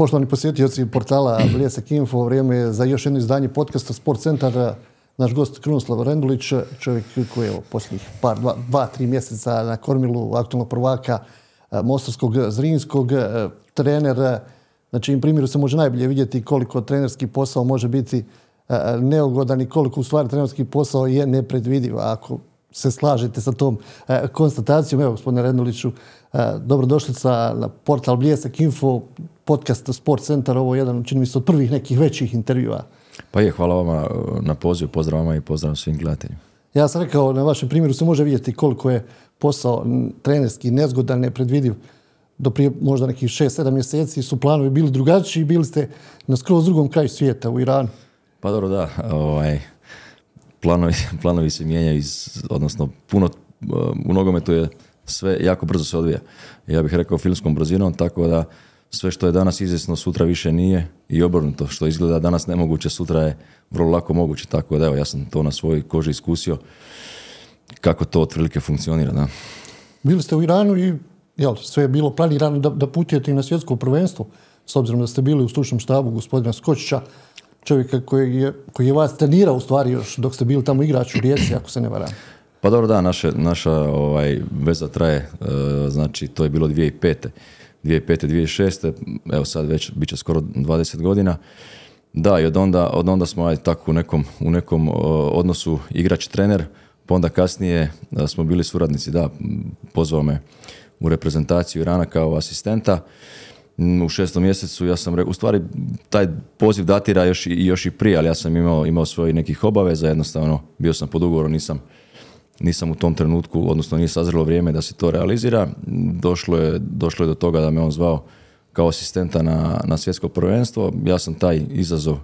Poštovani posjetioci portala Bljesak Info, vrijeme je za još jedno izdanje podcasta Sport Centar. Naš gost Krunoslav Rendulić, čovjek koji je posljednjih par, dva, dva, tri mjeseca na kormilu aktualnog prvaka e, Mostarskog Zrinskog, e, trener, znači im primjeru se može najbolje vidjeti koliko trenerski posao može biti e, neugodan i koliko u stvari trenerski posao je nepredvidiv. Ako se slažete sa tom konstatacijom, evo gospodine Renduliću, dobrodošlica na portal Bljesak Info, podcast Sport Centar, ovo je jedan, čini mi se, od prvih nekih većih intervjua. Pa je, hvala vama uh, na pozivu, pozdrav vama i pozdrav svim gledateljima. Ja sam rekao, na vašem primjeru se može vidjeti koliko je posao trenerski nezgodan, nepredvidiv. Do prije možda nekih 6-7 mjeseci su planovi bili drugačiji, bili ste na skroz drugom kraju svijeta u Iranu. Pa dobro, da. Ovaj, planovi, planovi se mijenjaju, iz, odnosno puno, uh, u nogometu je sve jako brzo se odvija. Ja bih rekao filmskom brzinom, tako da sve što je danas izvjesno sutra više nije i obrnuto što izgleda danas nemoguće sutra je vrlo lako moguće tako da evo ja sam to na svojoj koži iskusio kako to otprilike funkcionira da. Bili ste u Iranu i jel, sve je bilo planirano da, da putujete i na svjetsko prvenstvo s obzirom da ste bili u stručnom štabu gospodina Skočića čovjeka koji je, koji je vas trenirao u stvari još dok ste bili tamo igrač u Rijeci ako se ne varam. Pa dobro da, naše, naša ovaj, veza traje, e, znači to je bilo 2005 2005. 2006. Evo sad već bit će skoro 20 godina. Da, i od onda, od onda smo aj, tako u nekom, u nekom odnosu igrač-trener, pa onda kasnije da smo bili suradnici, da, pozvao me u reprezentaciju Irana kao asistenta. U šestom mjesecu ja sam rekao, u stvari taj poziv datira još i, još i prije, ali ja sam imao, imao svojih nekih obaveza, jednostavno bio sam pod ugovorom, nisam nisam u tom trenutku, odnosno nije sazrelo vrijeme da se to realizira. Došlo je, došlo je do toga da me on zvao kao asistenta na, na svjetsko prvenstvo. Ja sam taj izazov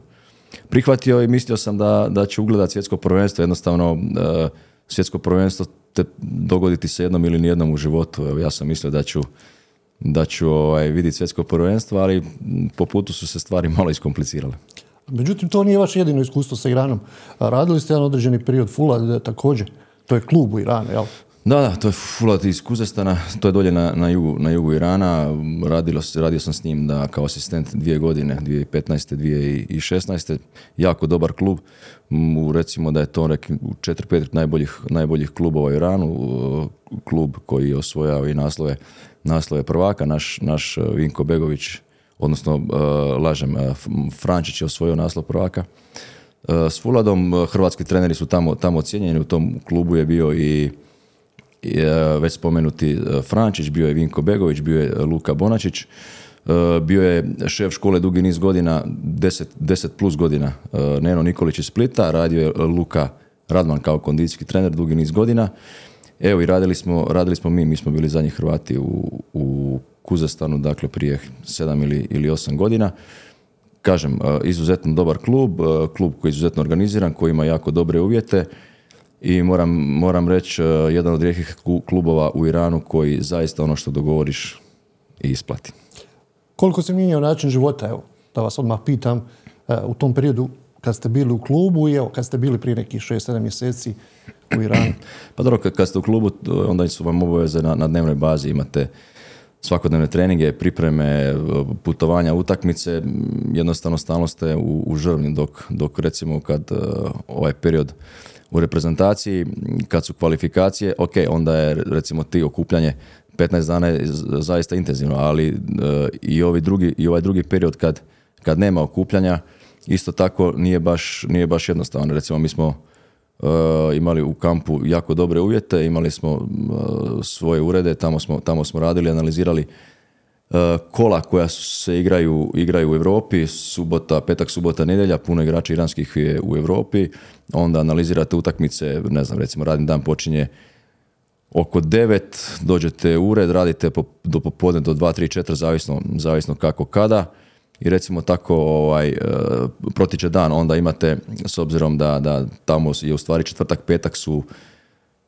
prihvatio i mislio sam da, da ću ugledati svjetsko prvenstvo. Jednostavno, e, svjetsko prvenstvo te dogoditi se jednom ili nijednom u životu. Ja sam mislio da ću da ću ovaj, vidjeti svjetsko prvenstvo, ali po putu su se stvari malo iskomplicirale. Međutim, to nije vaše jedino iskustvo sa Iranom. Radili ste jedan određeni period fula također. To je klub u Iranu, jel? Da, da, to je Fulat iz Kuzestana, to je dolje na, na, jugu, na jugu Irana. Radilo, radio sam s njim da, kao asistent dvije godine, 2015. 2016. Jako dobar klub. U, recimo da je to nek, u četiri, pet najboljih, najboljih klubova u Iranu. Klub koji je osvojao i naslove, naslove prvaka. Naš, naš Vinko Begović, odnosno uh, lažem, uh, Frančić je osvojio naslov prvaka. Eh, s Fuladom. Eh, hrvatski treneri su tamo, tamo ocijenjeni, u tom klubu je bio i, eh, već spomenuti Frančić, bio je Vinko Begović, bio je Luka Bonačić, bio je šef škole dugi niz godina, 10, plus godina, Neno Nikolić iz Splita, radio je Luka Radman kao kondicijski trener dugi niz godina. Evo i radili smo, radili smo mi, mi smo bili zadnji Hrvati u, u Kuzestanu, dakle prije 7 ili, ili 8 godina kažem, e, izuzetno dobar klub, e, klub koji je izuzetno organiziran, koji ima jako dobre uvjete i moram, moram reći, e, jedan od rijetkih klubova u Iranu koji zaista ono što dogovoriš i isplati. Koliko se mijenjao način života, evo, da vas odmah pitam, u tom periodu kad ste bili u klubu i evo, kad ste bili prije nekih 6-7 mjeseci u Iranu? Pa dobro, kad ste u klubu, onda su vam obaveze na, na dnevnoj bazi, imate svakodnevne treninge, pripreme, putovanja, utakmice, jednostavno stalno ste u, u žrvnju dok, dok recimo kad uh, ovaj period u reprezentaciji, kad su kvalifikacije, ok, onda je recimo ti okupljanje 15 dana zaista intenzivno, ali uh, i, ovi drugi, i ovaj drugi period kad, kad nema okupljanja, isto tako nije baš, nije baš jednostavno. Recimo mi smo imali u kampu jako dobre uvjete, imali smo uh, svoje urede, tamo smo, tamo smo radili, analizirali uh, kola koja se igraju, igraju u Europi, subota, petak, subota, nedjelja, puno igrača iranskih je u Europi, onda analizirate utakmice, ne znam, recimo radni dan počinje oko 9, dođete u ured, radite do popodne do 2, 3, 4, zavisno, zavisno kako kada, i recimo tako ovaj, e, protiče dan, onda imate, s obzirom da, da tamo je u stvari četvrtak, petak su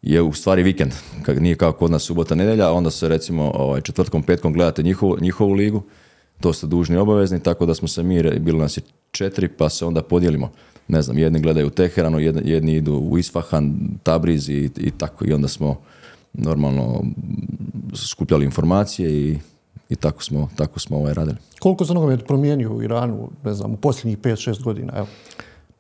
je u stvari vikend, kak, nije kao kod nas subota, nedjelja, onda se recimo ovaj, četvrtkom, petkom gledate njihovu, njihovu ligu, to ste dužni obavezni, tako da smo se mi, bilo nas je četiri, pa se onda podijelimo. Ne znam, jedni gledaju Teheranu, jedni, jedni idu u Isfahan, Tabriz i, i tako. I onda smo normalno skupljali informacije i i tako smo, tako smo ovaj radili. Koliko se nogomet promijenio u Iranu, ne znam, u posljednjih 5-6 godina? Evo.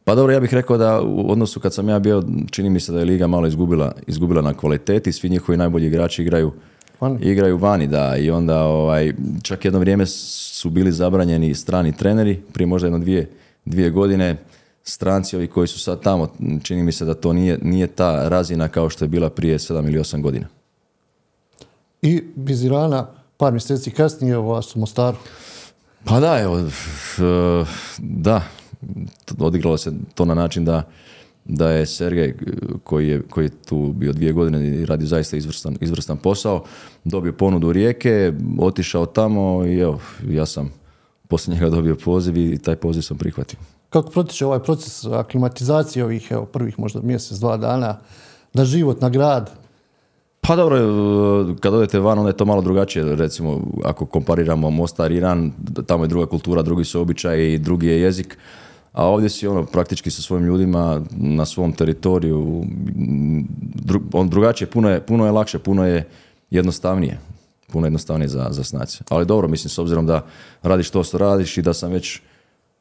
Pa dobro, ja bih rekao da u odnosu kad sam ja bio, čini mi se da je Liga malo izgubila, izgubila na kvaliteti, svi njihovi najbolji igrači igraju Vani. igraju vani, da, i onda ovaj, čak jedno vrijeme su bili zabranjeni strani treneri, prije možda jedno dvije, dvije godine, stranci ovi koji su sad tamo, čini mi se da to nije, nije ta razina kao što je bila prije 7 ili 8 godina. I iz Irana, par mjeseci kasnije, vas u Mostaru. Pa da, evo, da, odigralo se to na način da, da je Sergej koji je, koji je tu bio dvije godine i radi zaista izvrstan, izvrstan posao, dobio ponudu Rijeke, otišao tamo i evo, ja sam poslije njega dobio poziv i taj poziv sam prihvatio. Kako protiče ovaj proces aklimatizacije ovih evo, prvih možda mjesec, dva dana, da život na grad, Pa dobro, e, kad odete van, onda je to malo drugačije. Recimo, ako kompariramo Mostar, Iran, tamo je druga kultura, drugi su običaji, drugi je jezik. A ovdje si ono, praktički sa svojim ljudima na svom teritoriju, on drugačije, puno je, puno je lakše, puno je jednostavnije. Puno je jednostavnije za, za snaci. Ali dobro, mislim, s obzirom da radiš to što radiš i da sam već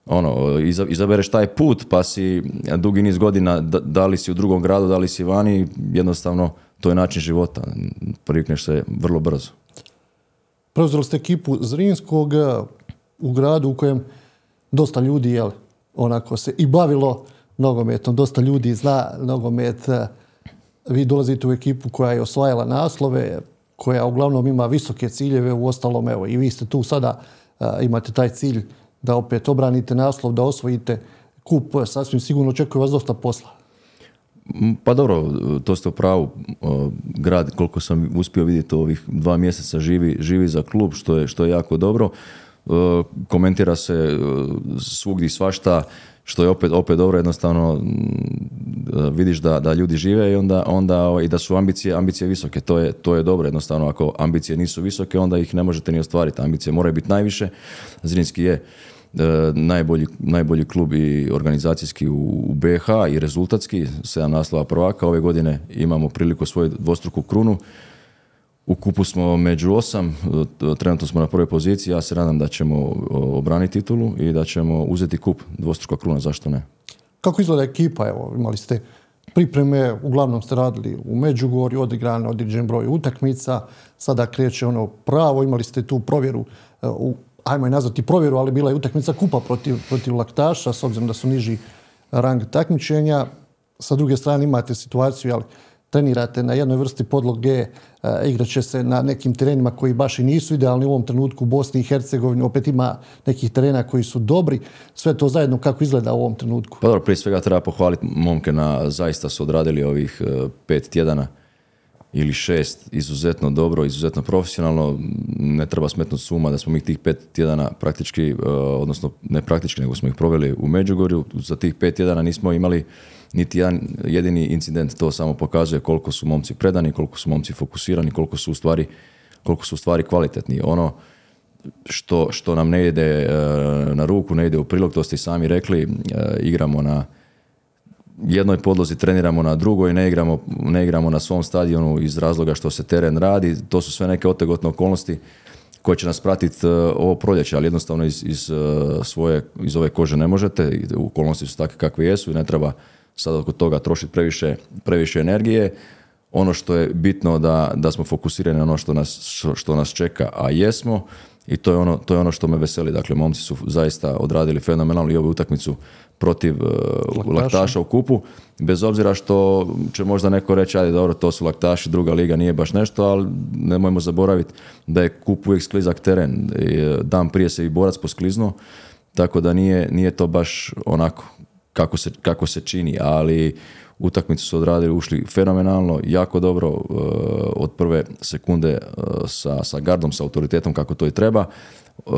ono, iza- izabereš taj put pa si dugi niz godina, da, da li si u drugom gradu, da li si vani, jednostavno to je način života. Privikneš se vrlo brzo. preuzeli ste ekipu Zrinskog eh, u gradu u kojem dosta ljudi jel, onako se i bavilo nogometom, dosta ljudi zna nogomet. eh, Vi dolazite u ekipu koja je osvajala naslove, koja uglavnom ima visoke ciljeve, u ostalom evo i vi ste tu sada, eh, imate taj cilj da opet obranite naslov, da osvojite kup, sasvim sigurno očekuje vas dosta posla. Pa dobro, to ste u pravu. Grad, koliko sam uspio vidjeti ovih dva mjeseca živi, živi za klub, što je, što je jako dobro. Komentira se e, svugdje svašta, što je opet, opet dobro, jednostavno e, vidiš da, da ljudi žive i onda, onda ovaj, i da su ambicije, ambicije visoke. To je, to je dobro, jednostavno ako ambicije nisu visoke, onda ih ne možete ni ostvariti. Ambicije moraju biti najviše. Zrinski je najbolji, najbolji klub i organizacijski u, u BH i rezultatski, sedam naslova prvaka. Ove godine imamo priliku svoju dvostruku krunu. U kupu smo među osam, e, trenutno smo na prvoj poziciji, ja se nadam da ćemo obraniti titulu i da ćemo uzeti kup dvostruka kruna, zašto ne? Kako izgleda ekipa? Evo, imali ste pripreme, uglavnom ste radili u Međugorju, odigrane određen broj utakmica, sada kreće ono pravo, imali ste tu provjeru, e, u, ajmo je nazvati provjeru, ali bila je utakmica kupa protiv, protiv Laktaša, s obzirom da su niži rang takmičenja. Sa druge strane imate situaciju, ali trenirate na jednoj vrsti podloge, e, igrat će se na nekim terenima koji baš i nisu idealni u ovom trenutku u Bosni i Hercegovini, opet ima nekih terena koji su dobri, sve to zajedno kako izgleda u ovom trenutku. Pa dobro, prije svega treba pohvaliti momke na zaista su odradili ovih e, pet tjedana ili šest izuzetno dobro, izuzetno profesionalno. Ne treba smetnuti suma da smo mi tih pet tjedana praktički, e, odnosno ne praktički, nego smo ih proveli u Međugorju. Za tih pet tjedana nismo imali niti jedan jedini incident. To samo pokazuje koliko su momci predani, koliko su momci fokusirani, koliko su u stvari, koliko su u stvari kvalitetni. Ono, što, što nam ne ide e, na ruku, ne ide u prilog, to ste i sami rekli, e, igramo na jednoj podlozi, treniramo na drugoj, ne igramo, ne igramo na svom stadionu iz razloga što se teren radi, to su sve neke otegotne okolnosti koje će nas pratiti e, ovo proljeće, ali jednostavno iz, iz, e, svoje, iz ove kože ne možete, okolnosti su takve kakve jesu i ne treba sad oko toga trošiti previše, previše energije. Ono što je bitno da, da smo fokusirani na ono što nas, što nas čeka, a jesmo, i to je, ono, to je ono što me veseli. Dakle, momci su zaista odradili fenomenalno i ovu utakmicu protiv uh, Laktaša. laktaša u kupu, bez obzira što će možda neko reći, ajde dobro, to su laktaši, druga liga nije baš nešto, ali nemojmo zaboraviti da je kup uvijek sklizak teren. E, Dan prije se i borac poskliznuo, tako da nije, nije to baš onako kako se, kako se čini, ali utakmicu su odradili, ušli fenomenalno, jako dobro, e, od prve sekunde e, sa, sa gardom, sa autoritetom kako to i treba, e,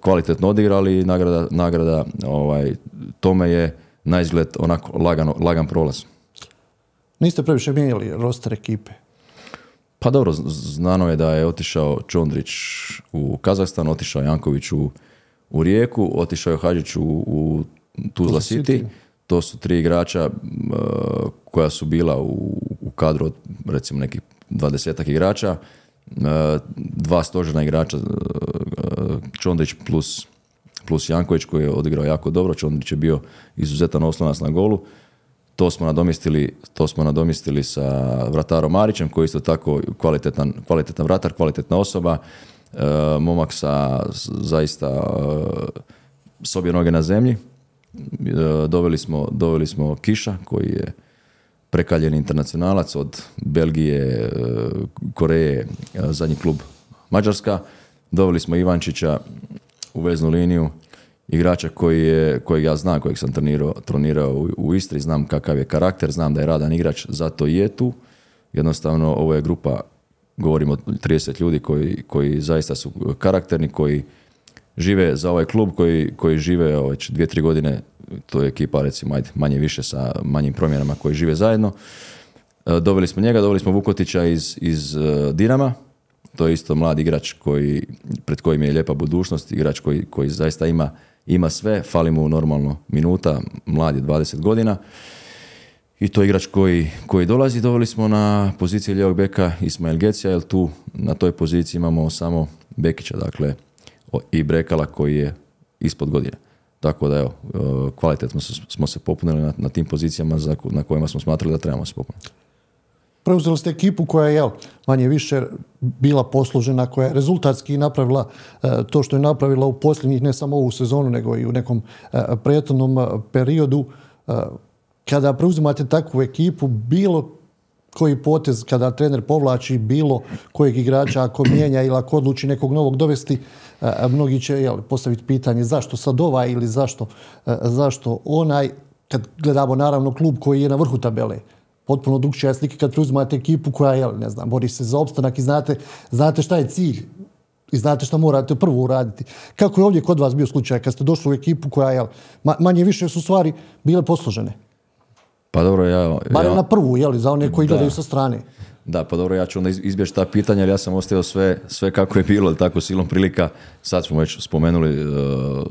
kvalitetno odigrali i nagrada, nagrada ovaj, tome je na izgled onako lagano, lagan prolaz. Niste previše mijenjali roster ekipe. Pa dobro, znano je da je otišao Čondrić u Kazahstan, otišao Janković u, u Rijeku, otišao je Hadžić u, u Tuzla Tuzla City. City. To su tri igrača e, koja su bila u, u kadru od recimo nekih dvadesetak igrača. E, dva stožerna igrača e, Čondrić plus, plus Janković koji je odigrao jako dobro. Čondrić je bio izuzetan oslonac na golu. To smo nadomistili, to smo nadomistili sa vratarom Marićem koji je isto tako kvalitetan, kvalitetan vratar, kvalitetna osoba. Momak sa zaista s obje noge na zemlji. E, doveli smo, doveli smo Kiša koji je prekaljeni internacionalac od Belgije, Koreje, zadnji klub Mađarska. Doveli smo Ivančića u veznu liniju, igrača koji je, kojeg ja znam, kojeg sam trenirao, trenirao u, u, Istri, znam kakav je karakter, znam da je radan igrač, zato je tu. Jednostavno, ovo je grupa, govorimo o 30 ljudi koji, koji zaista su karakterni, koji žive za ovaj klub, koji, koji žive već dvije, tri godine, to je ekipa recimo ajde, manje više sa manjim promjenama koji žive zajedno. E, doveli smo njega, doveli smo Vukotića iz, iz e, Dinama, to je isto mlad igrač koji, pred kojim je lijepa budućnost, igrač koji, koji zaista ima, ima sve, fali mu normalno minuta, mlad je 20 godina. I to je igrač koji, koji dolazi, doveli smo na poziciji lijevog beka Ismail Gecija, jer tu na toj poziciji imamo samo Bekića, dakle, i Brekala koji je ispod godine. Tako da evo, kvalitetno smo se popunili na, na tim pozicijama za, na kojima smo smatrali da trebamo se popuniti preuzeli ste ekipu koja je manje više bila poslužena, koja je rezultatski napravila e, to što je napravila u posljednjih ne samo ovu sezonu, nego i u nekom e, prethodnom e, periodu. Kada preuzimate takvu ekipu, bilo koji potez kada trener povlači bilo kojeg igrača ako mijenja ili ako odluči nekog novog dovesti, mnogi će jel, postaviti pitanje zašto sad ovaj ili zašto, zašto onaj, kad gledamo naravno klub koji je na vrhu tabele potpuno drugčija slika kad preuzimate ekipu koja je, ne znam, bori se za opstanak i znate, znate šta je cilj i znate šta morate prvo uraditi. Kako je ovdje kod vas bio slučaj kad ste došli u ekipu koja je, manje više su stvari bile posložene? Pa dobro, ja... Barem na prvu, jel, za one koji gledaju sa strane. Da, pa dobro, ja ću onda izbjeći ta pitanja, jer ja sam ostavio sve, sve kako je bilo, tako silom prilika. Sad smo već spomenuli uh,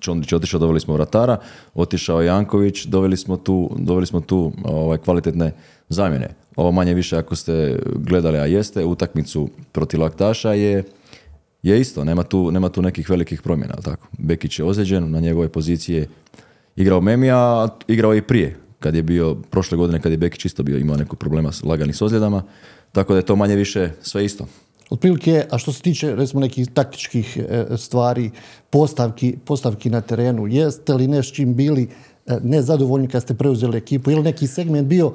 Čondić otišao, doveli smo vratara, otišao je Janković, doveli smo tu, doveli smo tu ovaj, kvalitetne zamjene. Ovo manje više ako ste gledali, a jeste, utakmicu protiv Laktaša je, je isto, nema tu, nema tu nekih velikih promjena, tako. Bekić je ozlijeđen, na njegove pozicije igrao Memija, igrao i prije, kad je bio, prošle godine kad je Bekić isto bio imao neko problema s laganih s ozljedama, tako da je to manje više sve isto. Otprilike, a što se tiče recimo nekih taktičkih e, stvari, postavki, postavki na terenu, jeste li nešćim bili e, nezadovoljni kad ste preuzeli ekipu ili neki segment bio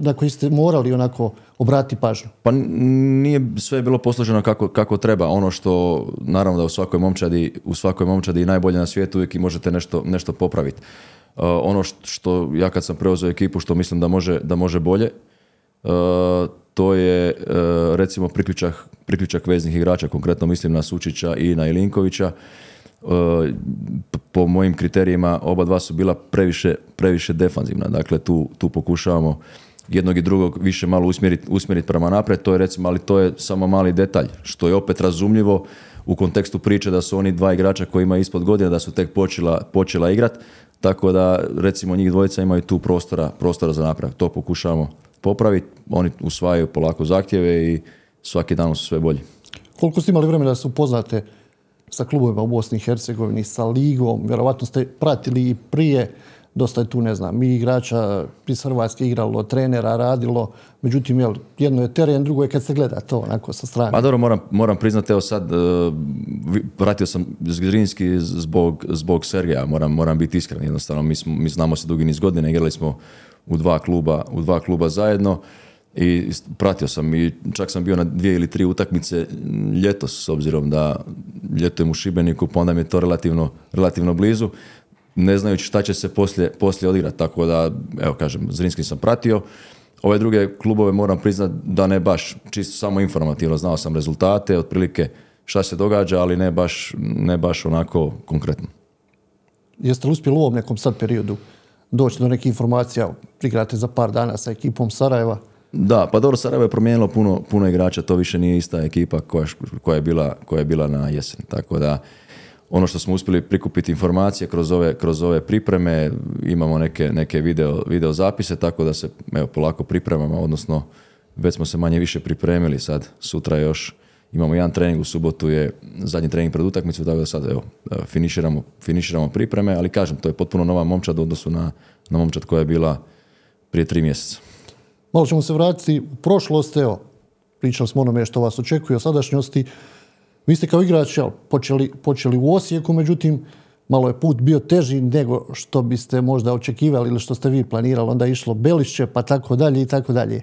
na koji ste morali onako obrati pažnju? Pa nije sve bilo posloženo kako, kako treba. Ono što naravno da u svakoj momčadi, u svakoj momčadi najbolje na svijetu uvijek i možete nešto, nešto popraviti. Uh, ono što, ja kad sam preuzeo ekipu što mislim da može, da može bolje, uh, to je uh, recimo priključak, priključak veznih igrača, konkretno mislim na Sučića i na Ilinkovića. Po mojim kriterijima oba dva su bila previše, previše defanzivna, dakle tu, tu pokušavamo jednog i drugog više malo usmjeriti usmjerit prema naprijed, to je recimo, ali to je samo mali detalj, što je opet razumljivo u kontekstu priče da su oni dva igrača koji imaju ispod godina, da su tek počela, počela igrat, tako da recimo njih dvojica imaju tu prostora, prostora za napravak. To pokušavamo popraviti, oni usvajaju polako zahtjeve i svaki dan su sve bolji. Koliko ste imali vremena da se upoznate sa klubovima u Bosni i Hercegovini, sa ligom, vjerovatno ste pratili i prije, dosta je tu, ne znam, mi igrača iz Hrvatske igralo, trenera radilo, međutim, jel, jedno je teren, drugo je kad se gleda to onako sa strane. Pa dobro, moram, moram priznati, evo sad, uh, vratio sam Zrinski zbog, zbog Sergeja, moram, moram biti iskren, jednostavno, mi, smo, mi znamo se dugi niz godina, igrali smo u dva kluba, u dva kluba zajedno i pratio sam i čak sam bio na dvije ili tri utakmice ljetos s obzirom da ljetujem u Šibeniku pa onda mi je to relativno, relativno blizu ne znajući šta će se poslije, poslije odigrati tako da evo kažem Zrinski sam pratio ove druge klubove moram priznati da ne baš čisto samo informativno znao sam rezultate otprilike šta se događa ali ne baš, ne baš onako konkretno Jeste li uspjeli u ovom nekom sad periodu doći do nekih informacija, igrate za par dana sa ekipom Sarajeva? Da, pa dobro, Sarajevo je promijenilo puno, puno igrača, to više nije ista ekipa koja, koja, je bila, koja je bila na jesen. Tako da, ono što smo uspjeli prikupiti informacije kroz ove, kroz ove pripreme, imamo neke, neke video, video zapise, tako da se evo, polako pripremamo, odnosno već smo se manje više pripremili sad, sutra još, Imamo jedan trening u subotu je zadnji trening pred utakmicu, tako da sad evo, finiširamo, finiširamo pripreme, ali kažem, to je potpuno nova momčad u odnosu na, na momčad koja je bila prije tri mjeseca. Malo ćemo se vratiti u prošlost, evo, pričali smo onome što vas očekuje o sadašnjosti. Vi ste kao igrač počeli, počeli u Osijeku, međutim, malo je put bio teži nego što biste možda očekivali ili što ste vi planirali. Onda je išlo Belišće, pa tako dalje i tako dalje.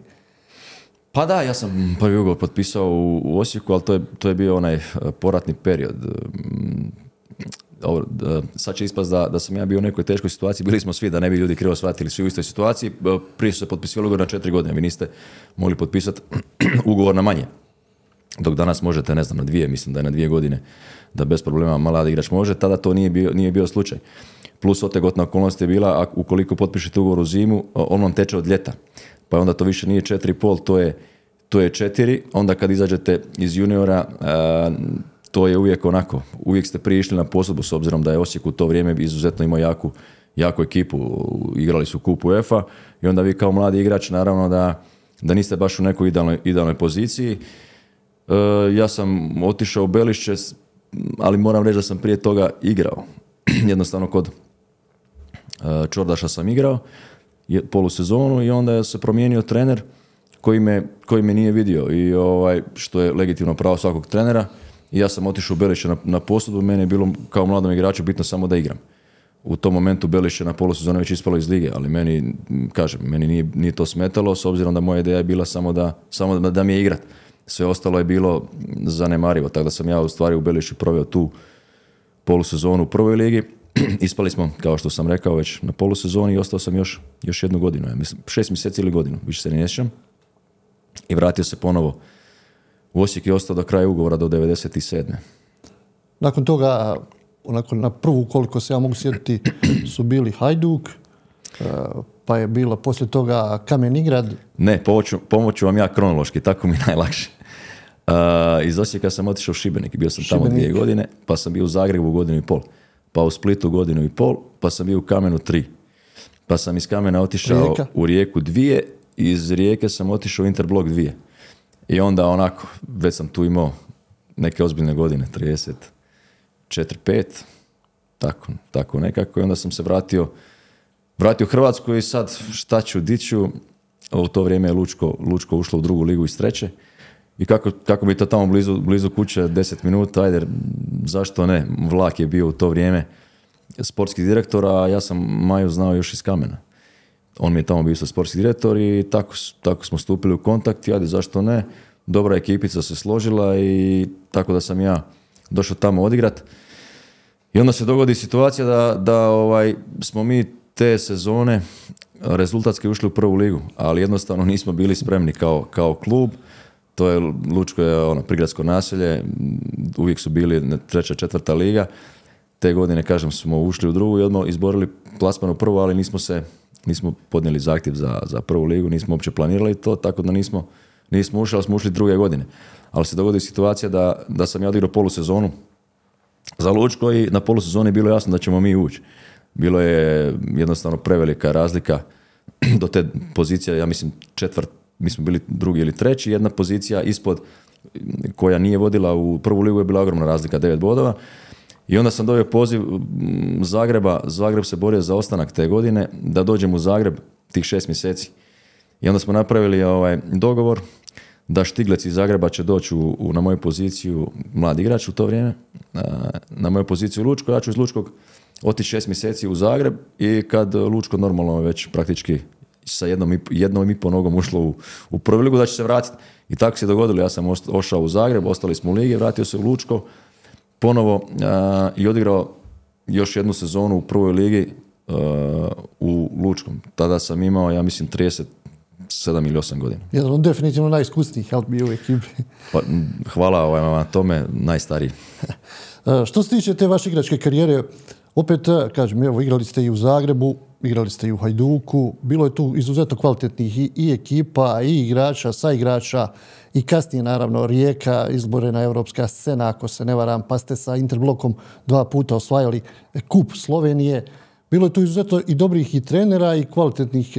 Pa da, ja sam prvi ugovor potpisao u, Osijeku, ali to je, to je bio onaj eh, poratni period. Mm, dobro, sad će ispast da, da sam ja bio u nekoj teškoj situaciji, bili smo svi, da ne bi ljudi krivo shvatili, svi u istoj situaciji. Prije su se potpisivali ugovor na četiri godine, vi niste mogli potpisati ugovor na manje. Dok danas možete, ne znam, na dvije, mislim da je na dvije godine, da bez problema mladi igrač može, tada to nije bio, nije bio slučaj. Plus otegotna okolnost je bila, a ukoliko potpišete ugovor u zimu, on vam teče od ljeta pa onda to više nije 4,5, to je, to je 4. Onda kad izađete iz juniora, to je uvijek onako, uvijek ste prije išli na posudbu s obzirom da je Osijek u to vrijeme izuzetno imao jaku, jaku ekipu, igrali su kupu UEFA i onda vi kao mladi igrač naravno da, da niste baš u nekoj idealnoj, idealnoj poziciji. E, ja sam otišao u Belišće, ali moram reći da sam prije toga igrao. Jednostavno kod e, Čordaša sam igrao polusezonu i onda je se promijenio trener koji me, koji me nije vidio i ovaj, što je legitimno pravo svakog trenera i ja sam otišao u Belišće na, na posudu, meni je bilo kao mladom igraču bitno samo da igram. U tom momentu Belišće na polusezonu već ispalo iz lige, ali meni, kažem, meni nije, nije to smetalo s obzirom da moja ideja je bila samo da, samo da, da mi je igrat. Sve ostalo je bilo zanemarivo, tako da sam ja u stvari u Belišću proveo tu polusezonu u prvoj ligi ispali smo, kao što sam rekao, već na polusezoni i ostao sam još, još jednu godinu. Ja mislim, šest mjeseci ili godinu, više se ne sjećam. I vratio se ponovo u Osijek i ostao do kraja ugovora do 97. Nakon toga, onako na prvu koliko se ja mogu sjetiti, su bili Hajduk, pa je bilo poslije toga Kamenigrad. Ne, pomoću, vam ja kronološki, tako mi najlakše. Uh, iz Osijeka sam otišao u Šibenik, bio sam tamo dvije godine, pa sam bio u Zagrebu godinu i pol pa u Splitu godinu i pol, pa sam bio u Kamenu tri. Pa sam iz Kamena otišao u Rijeku dvije, iz Rijeke sam otišao u Interblok dvije. I onda onako, već sam tu imao neke ozbiljne godine, 30, 4, 5, tako, tako nekako. I onda sam se vratio, vratio Hrvatsku i sad šta ću, di ću. U to vrijeme je Lučko, Lučko ušlo u drugu ligu iz treće. I kako, kako bi to tamo blizu, blizu kuće, 10 minuta, ajde, zašto ne? Vlak je bio u to vrijeme sportski direktor, a ja sam Maju znao još iz kamena. On mi je tamo bio sportski direktor i tako, tako smo stupili u kontakt, ajde, zašto ne? Dobra ekipica se složila i tako da sam ja došao tamo odigrat. I onda se dogodi situacija da, da ovaj, smo mi te sezone rezultatski ušli u prvu ligu, ali jednostavno nismo bili spremni kao, kao klub to je Lučko je ono prigradsko naselje, uvijek su bili treća, četvrta liga. Te godine, kažem, smo ušli u drugu i odmah izborili plasman u prvu, ali nismo se nismo podnijeli zahtjev za, za prvu ligu, nismo uopće planirali to, tako da nismo, nismo ušli, ali smo ušli druge godine. Ali se dogodi situacija da, da sam ja odigrao polusezonu za Lučko i na polusezoni je bilo jasno da ćemo mi ući. Bilo je jednostavno prevelika razlika do te pozicije, ja mislim četvrt, mi smo bili drugi ili treći, jedna pozicija ispod koja nije vodila u prvu ligu je bila ogromna razlika, devet bodova. I onda sam dobio poziv Zagreba, Zagreb se borio za ostanak te godine, da dođem u Zagreb tih šest mjeseci. I onda smo napravili ovaj dogovor da Štiglec iz Zagreba će doći u, na moju poziciju, mladi igrač u to vrijeme, na moju poziciju Lučko, ja ću iz Lučkog otići šest mjeseci u Zagreb i kad Lučko normalno već praktički sa jednom i, jednom i po nogom ušlo u, u prvu ligu da će se vratiti. I tako se dogodilo, ja sam ošao u Zagreb, ostali smo u ligi, vratio se u Lučko, ponovo i odigrao još jednu sezonu u prvoj ligi u Lučkom. Tada sam imao, ja mislim, 37 ili 8 godina. Jedan on definitivno najiskusnijih, help u ekipi. pa, hvala ovaj, na tome, najstariji. Što se tiče te vaše igračke karijere, opet, kažem, evo, igrali ste i u Zagrebu, igrali ste i u Hajduku, bilo je tu izuzetno kvalitetnih i, ekipa, i igrača, sa igrača, i kasnije naravno Rijeka, izborena europska scena, ako se ne varam, pa ste sa Interblokom dva puta osvajali kup Slovenije. Bilo je tu izuzetno i dobrih i trenera i kvalitetnih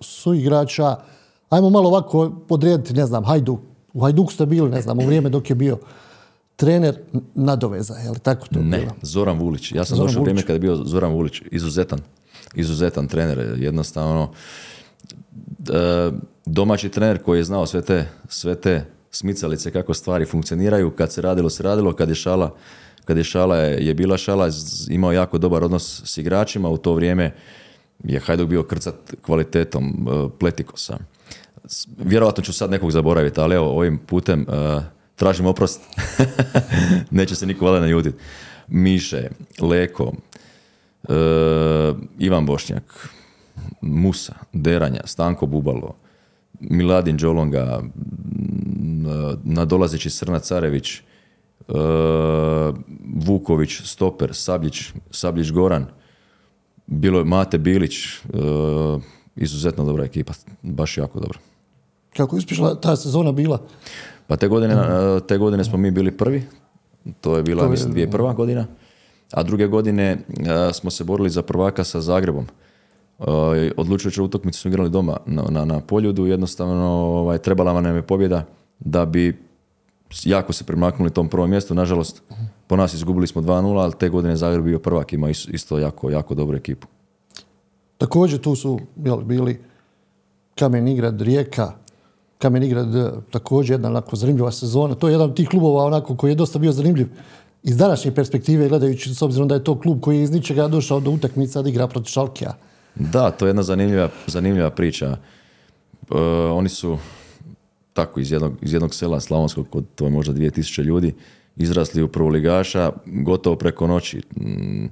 suigrača. Ajmo malo ovako podrediti, ne znam, Hajduk, U Hajduku ste bili, ne znam, u vrijeme dok je bio trener nadoveza, je li tako to Ne, bilo? Zoran Vulić. Ja sam Zoran došao vrijeme kada je bio Zoran Vulić, izuzetan, izuzetan trener, jednostavno e, domaći trener koji je znao sve te, sve te smicalice kako stvari funkcioniraju, kad se radilo se radilo, kad je šala kad je šala je, je bila šala, imao jako dobar odnos s igračima, u to vrijeme je Hajduk bio krcat kvalitetom e, Pletikosa. Vjerojatno ću sad nekog zaboraviti, ali evo ovim putem e, tražim oprost. Neće se niko valjda naljutiti. Miše, Leko, e, Ivan Bošnjak, Musa, Deranja, Stanko Bubalo, Miladin Đolonga, nadolazeći Srna Carević, e, Vuković, Stoper, Sabljić, Sabljić Goran, bilo je Mate Bilić, e, izuzetno dobra ekipa, baš jako dobro. Kako je uspješna ta sezona bila? Pa te godine, te godine smo mi bili prvi, to je bila, To je- mislim, 2001. godina, a druge godine smo se borili za prvaka sa Zagrebom. Odlučujuću utakmicu smo igrali doma na, na, na Poljudu, jednostavno ovaj, trebala nam je pobjeda da bi jako se primaknuli tom prvom mjestu. Nažalost, po nas izgubili smo 2-0, ali te godine Zagreb bio prvak, ima is- isto jako, jako dobru ekipu. Također tu su jel, bili Kamenigrad, Rijeka, Kamenigrad eh, također jedna onako zanimljiva sezona. To je jedan od tih klubova onako koji je dosta bio zanimljiv iz današnje perspektive gledajući s obzirom da je to klub koji je iz ničega došao do utakmica da igra protiv Šalkija. Da, to je jedna zanimljiva, zanimljiva priča. E, oni su tako iz jednog, iz jednog sela Slavonskog, kod to je možda 2000 ljudi, izrasli u prvoligaša gotovo preko noći. Mm,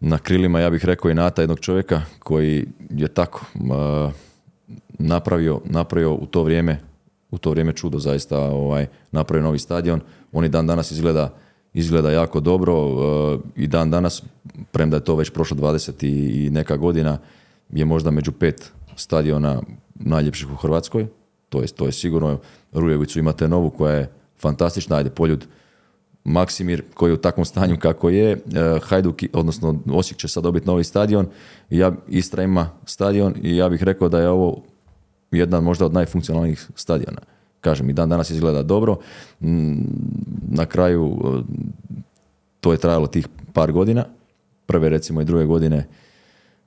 Na krilima, ja bih rekao, i nata jednog čovjeka koji je tako e, napravio, napravio u to vrijeme u to vrijeme čudo zaista ovaj, napravio novi stadion. On i dan danas izgleda, izgleda jako dobro e, i dan danas, premda je to već prošlo 20 i, neka godina, je možda među pet stadiona najljepših u Hrvatskoj. To je, to je sigurno. Rujevicu imate novu koja je fantastična, ajde Poljud Maksimir koji je u takvom stanju kako je, e, Hajduk, odnosno Osijek će sad dobiti novi stadion, ja, Istra ima stadion i ja bih rekao da je ovo jedan možda od najfunkcionalnijih stadiona. Kažem, i dan danas izgleda dobro. Mm, Na kraju e, to je trajalo tih par godina. Prve recimo i druge godine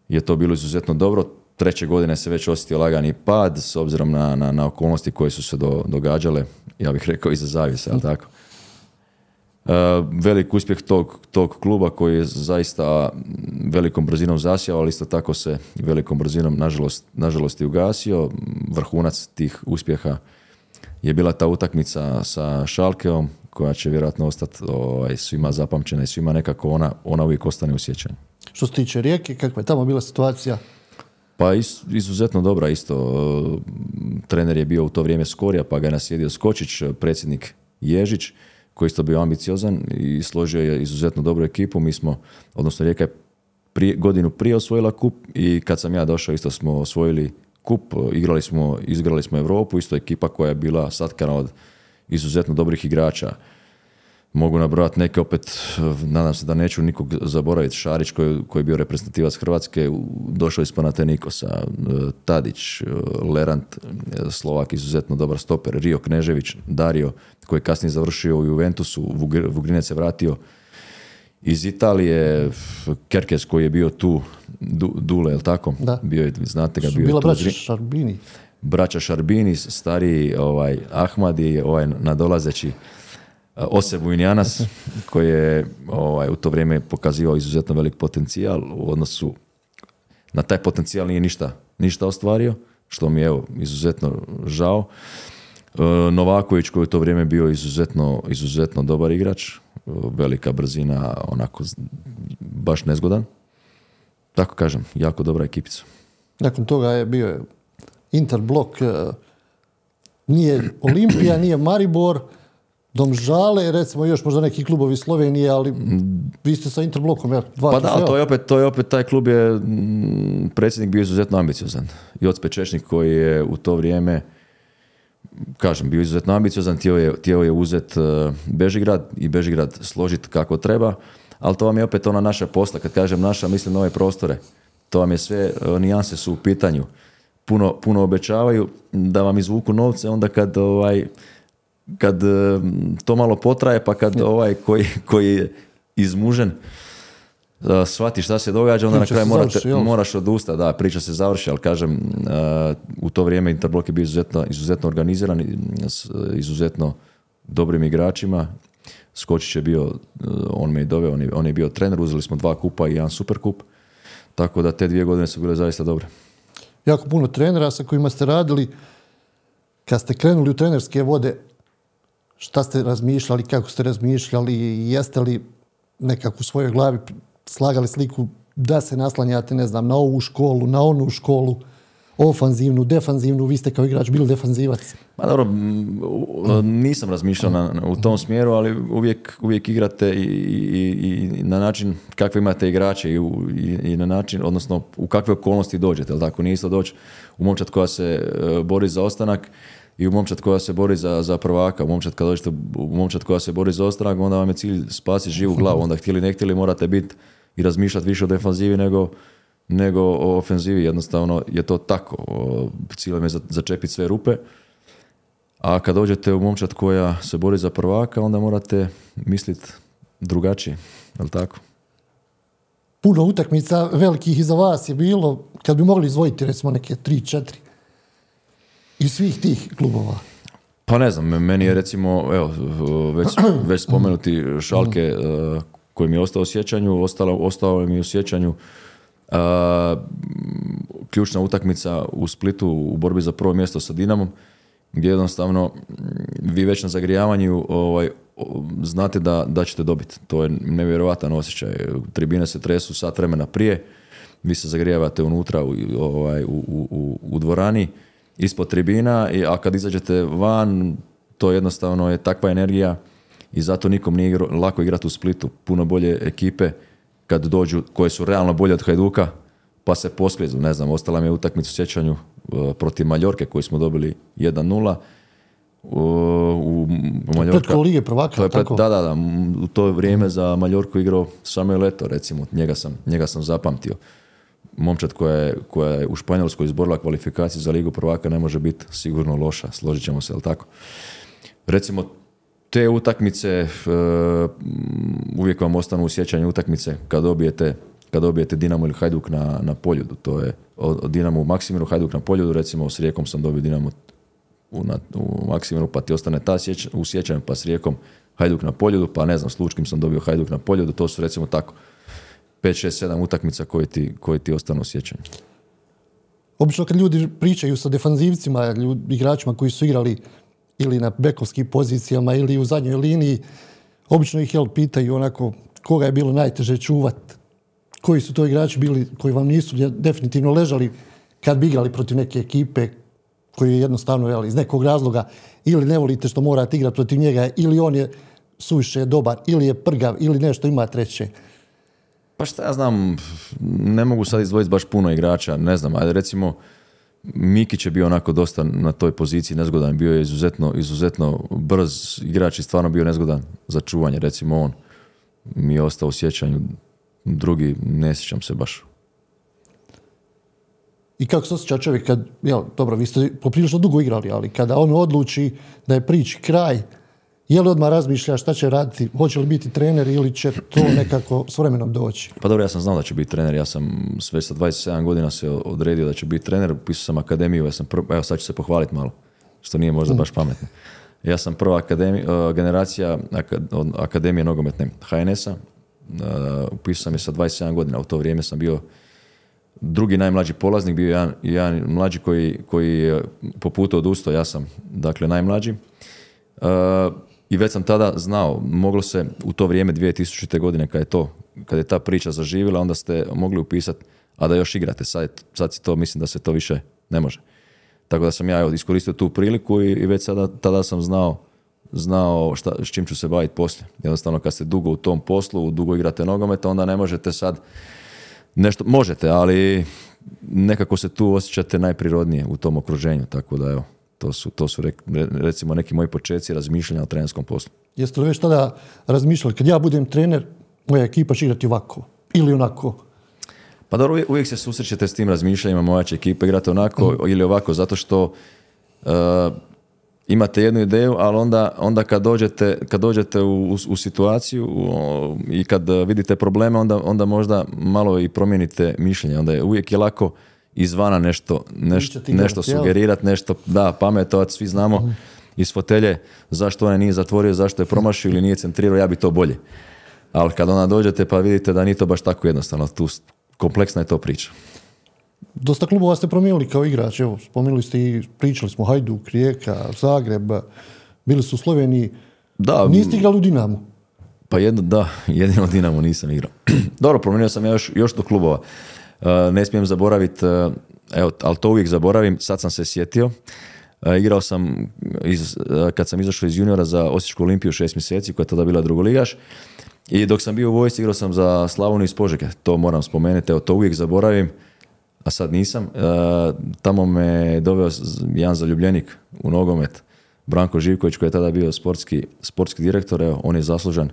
je to bilo izuzetno dobro. Treće godine se već osjetio lagani pad s obzirom na, na, na okolnosti koje su se do, događale, ja bih rekao iza zavise, ali tako. E, velik uspjeh tog, tog kluba koji je zaista velikom brzinom zasjao, ali isto tako se velikom brzinom nažalost, nažalost i ugasio. Vrhunac tih uspjeha je bila ta utakmica sa Šalkeom koja će vjerojatno ostati ovaj, svima zapamćena i svima nekako ona, ona uvijek ostane u sjećanju. Što se tiče Rijeke, kakva je tamo bila situacija? Pa izuzetno dobra isto. Trener je bio u to vrijeme Skorija, pa ga je naslijedio Skočić, predsjednik Ježić, koji je isto bio ambiciozan i složio je izuzetno dobru ekipu. Mi smo, odnosno Rijeka je prije, godinu prije osvojila kup i kad sam ja došao isto smo osvojili kup, igrali smo, izgrali smo Europu, isto ekipa koja je bila satkana od izuzetno dobrih igrača. Mogu nabrojati neke opet, nadam se da neću nikog zaboraviti, Šarić koji, koji je bio reprezentativac Hrvatske, došao iz Panatenikosa, eh, Tadić, eh, Lerant, eh, Slovak, izuzetno dobar stoper, Rio Knežević, Dario, koji je kasnije završio u Juventusu, Vugr- Vugrinec se vratio iz Italije, Kerkes koji je bio tu, Du- Dule, je li tako? Da. Bio je, znate ga, Su bio je braća Šarbini. braća Šarbini, stariji ovaj, Ahmad i ovaj nadolazeći uh, Oseb Vujnjanas, koji je ovaj, u to vrijeme pokazivao izuzetno velik potencijal u odnosu na taj potencijal nije ništa, ništa ostvario, što mi je evo, izuzetno žao. E, Novaković koji je u to vrijeme bio izuzetno, izuzetno dobar igrač, e, velika brzina, onako baš nezgodan. Tako kažem, jako dobra ekipica. Nakon toga je bio Interblok, eh, nije Olimpija, nije Maribor, Domžale, recimo još možda neki klubovi Slovenije, ali vi ste sa Interblokom, ja, dva Pa da, to je opet, to je opet taj klub je mm, predsjednik bio izuzetno ambiciozan. Joc Pečešnik koji je u to vrijeme kažem, bio izuzetno ambiciozan, htio je, htio je uzet e, Bežigrad i Bežigrad složiti kako treba, ali to vam je opet ona naša posla. Kad kažem naša, mislim na ove prostore. To vam je sve, e, nijanse su u pitanju. puno, puno obećavaju da vam izvuku novce onda kad ovaj kad e, to malo potraje pa kad ovaj koji, koji je izmužen uh, shvati šta se događa, onda Priča na kraju morate, moraš odustati. Da, priča se završi, ali kažem, uh, u to vrijeme Interblok je bio izuzetno, izuzetno organiziran, s izuzetno dobrim igračima. Skočić je bio, on me i doveo, on je, on je bio trener, uzeli smo dva kupa i jedan super kup. Tako da te dvije godine su bile zaista dobre. jako puno trenera sa kojima ste radili. Kad ste krenuli u trenerske vode, šta ste razmišljali, kako ste razmišljali, jeste li nekako u svojoj glavi slagali sliku da se naslanjate, ne znam, na ovu školu, na onu školu, ofanzivnu, defanzivnu, vi ste kao igrač bili defanzivac. Ma dobro, m, u- nisam razmišljao na, u tom smjeru, ali uvijek, uvijek igrate i, i, i na način kakve imate igrače i, i na način, odnosno u kakve okolnosti dođete, jel tako? Nije isto doći u momčad koja se e, bori za ostanak i u momčad koja se bori za, za prvaka. U momčad kad dođete u momčad koja se bori za ostanak, onda vam je cilj spasiti živu glavu. Onda htjeli ne htjeli morate biti i razmišljati više o defanzivi nego, nego o ofenzivi. Jednostavno je to tako. Cilj je za- začepiti sve rupe. A kad dođete u momčad koja se bori za prvaka, onda morate misliti drugačije. Je tako? Puno utakmica velikih iza vas je bilo, kad bi mogli izvojiti recimo neke 3-4 iz svih tih klubova. Pa ne znam, meni je recimo, evo, već, već spomenuti Šalke eh, koji mi je ostao u sjećanju, ostalo, ostao mi je u sjećanju eh, ključna utakmica u Splitu u borbi za prvo mjesto sa Dinamom, gdje jednostavno vi već na zagrijavanju ovaj, znate da, da ćete dobiti. To je nevjerojatan osjećaj. Tribine se tresu sat vremena prije, vi se zagrijavate unutra u, ovaj, u, u, u- u dvorani, ispod tribina, a kad izađete van, to jednostavno je takva energija i zato nikom nije igro- lako igrati u Splitu. Puno bolje ekipe kad dođu, koje su realno bolje od Hajduka, pa se posklizu. Ne znam, ostala mi je utakmica u sjećanju e, protiv Maljorke koju smo dobili 1-0. U, u Maljorka, Lige prvaka, to je pred, tako? da, da, da. U to vrijeme za Maljorku igrao Samuel Leto, recimo. Njega sam, njega sam zapamtio. Momčad koja je, koja je u Španjolskoj izborila kvalifikaciju za Ligu prvaka ne može biti sigurno loša, složit ćemo se, jel tako? Recimo, te utakmice, e, m, uvijek vam ostanu u sjećanju utakmice kad dobijete kad dobijete Dinamo ili Hajduk na, na poljudu. To je od, Dinamo u Maksimiru, Hajduk na poljudu, recimo s Rijekom sam dobio Dinamo u, na, u Maksimiru, pa ti ostane ta sjeć, u sjećanju, pa s Rijekom Hajduk na poljudu, pa ne znam, s Lučkim sam dobio Hajduk na poljudu, to su recimo tako 5, 6, 7 utakmica koji ti, koji ti ostanu u sjećanju. Obično kad ljudi pričaju sa defanzivcima, ljud- igračima koji su igrali ili na bekovskim pozicijama ili u zadnjoj liniji, obično ih jel, pitaju onako koga je bilo najteže čuvat, koji su to igrači bili koji vam nisu definitivno ležali kad bi igrali protiv neke ekipe koji je jednostavno jel, iz nekog razloga ili ne volite što morate igrati protiv njega ili on je suviše dobar ili je prgav ili nešto ima treće. Pa šta ja znam, ne mogu sad izdvojiti baš puno igrača, ne znam, ajde recimo Mikić je bio onako dosta na toj poziciji nezgodan, bio je izuzetno, izuzetno brz igrač i stvarno bio nezgodan za čuvanje, recimo on mi je ostao u sjećanju, drugi ne sjećam se baš. I kako se osjeća čovjek kad, jel, dobro, vi ste poprilično dugo igrali, ali kada on odluči da je priči kraj, je li odmah razmišlja šta će raditi, hoće li biti trener ili će to nekako s vremenom doći? Pa dobro, ja sam znao da će biti trener, ja sam sve sa 27 godina se odredio da ću biti trener, upisao sam akademiju, ja sam prv, evo sad ću se pohvaliti malo, što nije možda baš pametno. Ja sam prva akademi, eh, generacija Akademije nogometne HNS-a, eh, upisao sam je sa 27 godina, u to vrijeme sam bio drugi najmlađi polaznik, bio je jedan, jedan mlađi koji, koji je po putu odustao, ja sam dakle najmlađi. Uh, I već sam tada znao, moglo se u to vrijeme 2000. godine kad je to, kad je ta priča zaživjela, onda ste mogli upisati, a da još igrate. Sad, sad to, mislim da se to više ne može. Tako da sam ja iskoristio tu priliku i, i već sada, tada sam znao znao šta, s čim ću se baviti poslije. Jednostavno kad ste dugo u tom poslu, dugo igrate nogomet, onda ne možete sad nešto, možete, ali nekako se tu osjećate najprirodnije u tom okruženju, tako da evo, to su, to su recimo neki moji počeci razmišljanja o trenerskom poslu. Jeste li već tada razmišljali, kad ja budem trener, moja ekipa će igrati ovako ili onako? Pa dobro, uvijek, uvijek se susrećete s tim razmišljanjima, moja će ekipa igrati onako ili ovako, zato što uh, imate jednu ideju, ali onda, onda kad dođete, kad dođete u, u, situaciju o, i kad vidite probleme, onda, onda možda malo i promijenite mišljenje. Onda je uvijek je lako izvana nešto, nešto, nešto sugerirati, nešto da, pametovat, svi znamo mhm. iz fotelje zašto on nije zatvorio, zašto je promašio ili nije centrirao, ja bi to bolje. Ali kad onda dođete pa vidite da nije to baš tako jednostavno, tu kompleksna je to priča. Dosta klubova ste promijenili kao igrač, evo, spomenuli ste i pričali smo Hajduk, Rijeka, Zagreb, bili su u Sloveniji. Da. Niste igrali u Dinamu? Pa jedno, da, jedino Dinamo nisam igrao. Dobro, promijenio sam još, još do klubova. Uh, ne smijem zaboraviti, uh, evo, ali to uvijek zaboravim, sad sam se sjetio. Uh, igrao sam, iz, kad sam izašao iz juniora za Osječku olimpiju šest mjeseci, koja je tada bila drugoligaš. I dok sam bio u vojsci, igrao sam za Slavoniju iz Požege. To moram spomenuti, evo, to uvijek zaboravim a sad nisam. E, tamo me doveo jedan zaljubljenik u nogomet, Branko Živković koji je tada bio sportski, sportski direktor, evo, on je zaslužan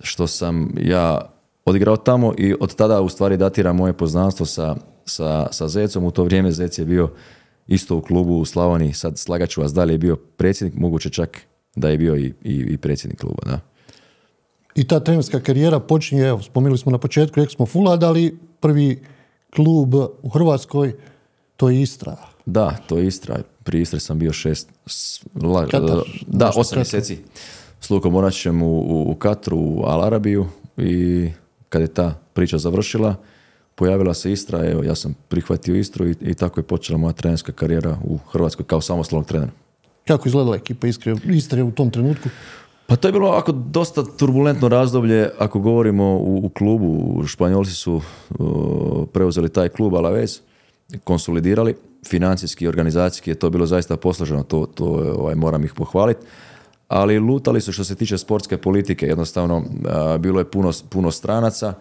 što sam ja odigrao tamo i od tada u stvari datira moje poznanstvo sa, sa, sa Zecom. U to vrijeme Zec je bio isto u klubu u Slavoniji, sad slagaću vas dalje, je bio predsjednik, moguće čak da je bio i, i, i predsjednik kluba. Da. I ta trenerska karijera počinje, evo, spomenuli smo na početku, rekli smo Fulad, ali prvi klub u Hrvatskoj, to je Istra. Da, to je Istra. Prije Istre sam bio šest... La, da, osam mjeseci s Lukom Moračićem u, u, Katru, u Al Arabiju i kad je ta priča završila, pojavila se Istra, evo ja sam prihvatio Istru i, i tako je počela moja trenerska karijera u Hrvatskoj kao samostalnog trenera. Kako izgledala ekipa Istre u tom trenutku? Pa to je bilo ovako dosta turbulentno razdoblje ako govorimo u, u klubu. Španjolci su preuzeli taj klub Alaves, konsolidirali. Financijski i organizacijski je to bilo zaista posloženo, to, to ovaj, moram ih pohvaliti. Ali lutali su što se tiče sportske politike, jednostavno bilo je puno, puno stranaca.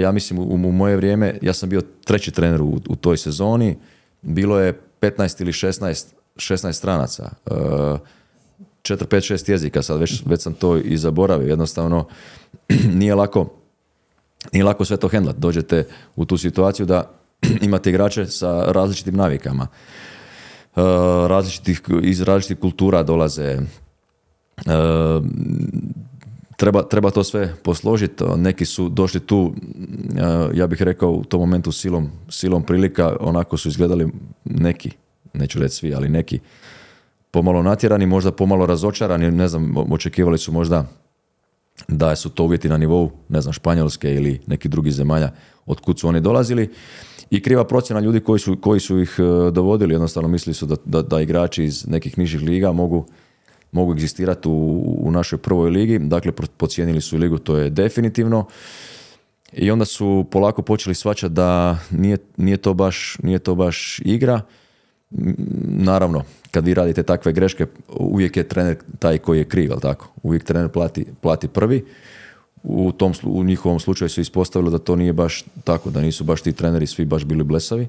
ja mislim u, u, moje vrijeme, ja sam bio treći trener u, u toj sezoni, bilo je 15 ili 16, 16 stranaca. 4, 5, 6 jezika, sad već, već sam to i zaboravio, jednostavno nije lako, nije lako sve to hendlat. Dođete u tu situaciju da imate igrače sa različitim navikama, različitih, iz različitih kultura dolaze, treba, treba to sve posložiti. Neki su došli tu, uh, ja bih rekao u tom momentu silom, silom prilika, onako su izgledali neki, neću reći svi, ali neki pomalo natjerani, možda pomalo razočarani, ne znam, očekivali su možda da su to uvjeti na nivou, ne znam, Španjolske ili nekih drugih zemalja od kud su oni dolazili. I kriva procjena ljudi koji su, koji su ih e, dovodili, jednostavno mislili su da, da, da igrači iz nekih nižih liga mogu, mogu egzistirati u, u našoj prvoj ligi, dakle pocijenili su ligu, to je definitivno. I onda su polako počeli svačati da nije, nije, to baš, nije to baš igra. Naravno, kad vi radite takve greške, uvijek je trener taj koji je kriv, ali tako? Uvijek trener plati, plati prvi. U, tom, u njihovom slučaju se ispostavilo da to nije baš tako, da nisu baš ti treneri svi baš bili blesavi.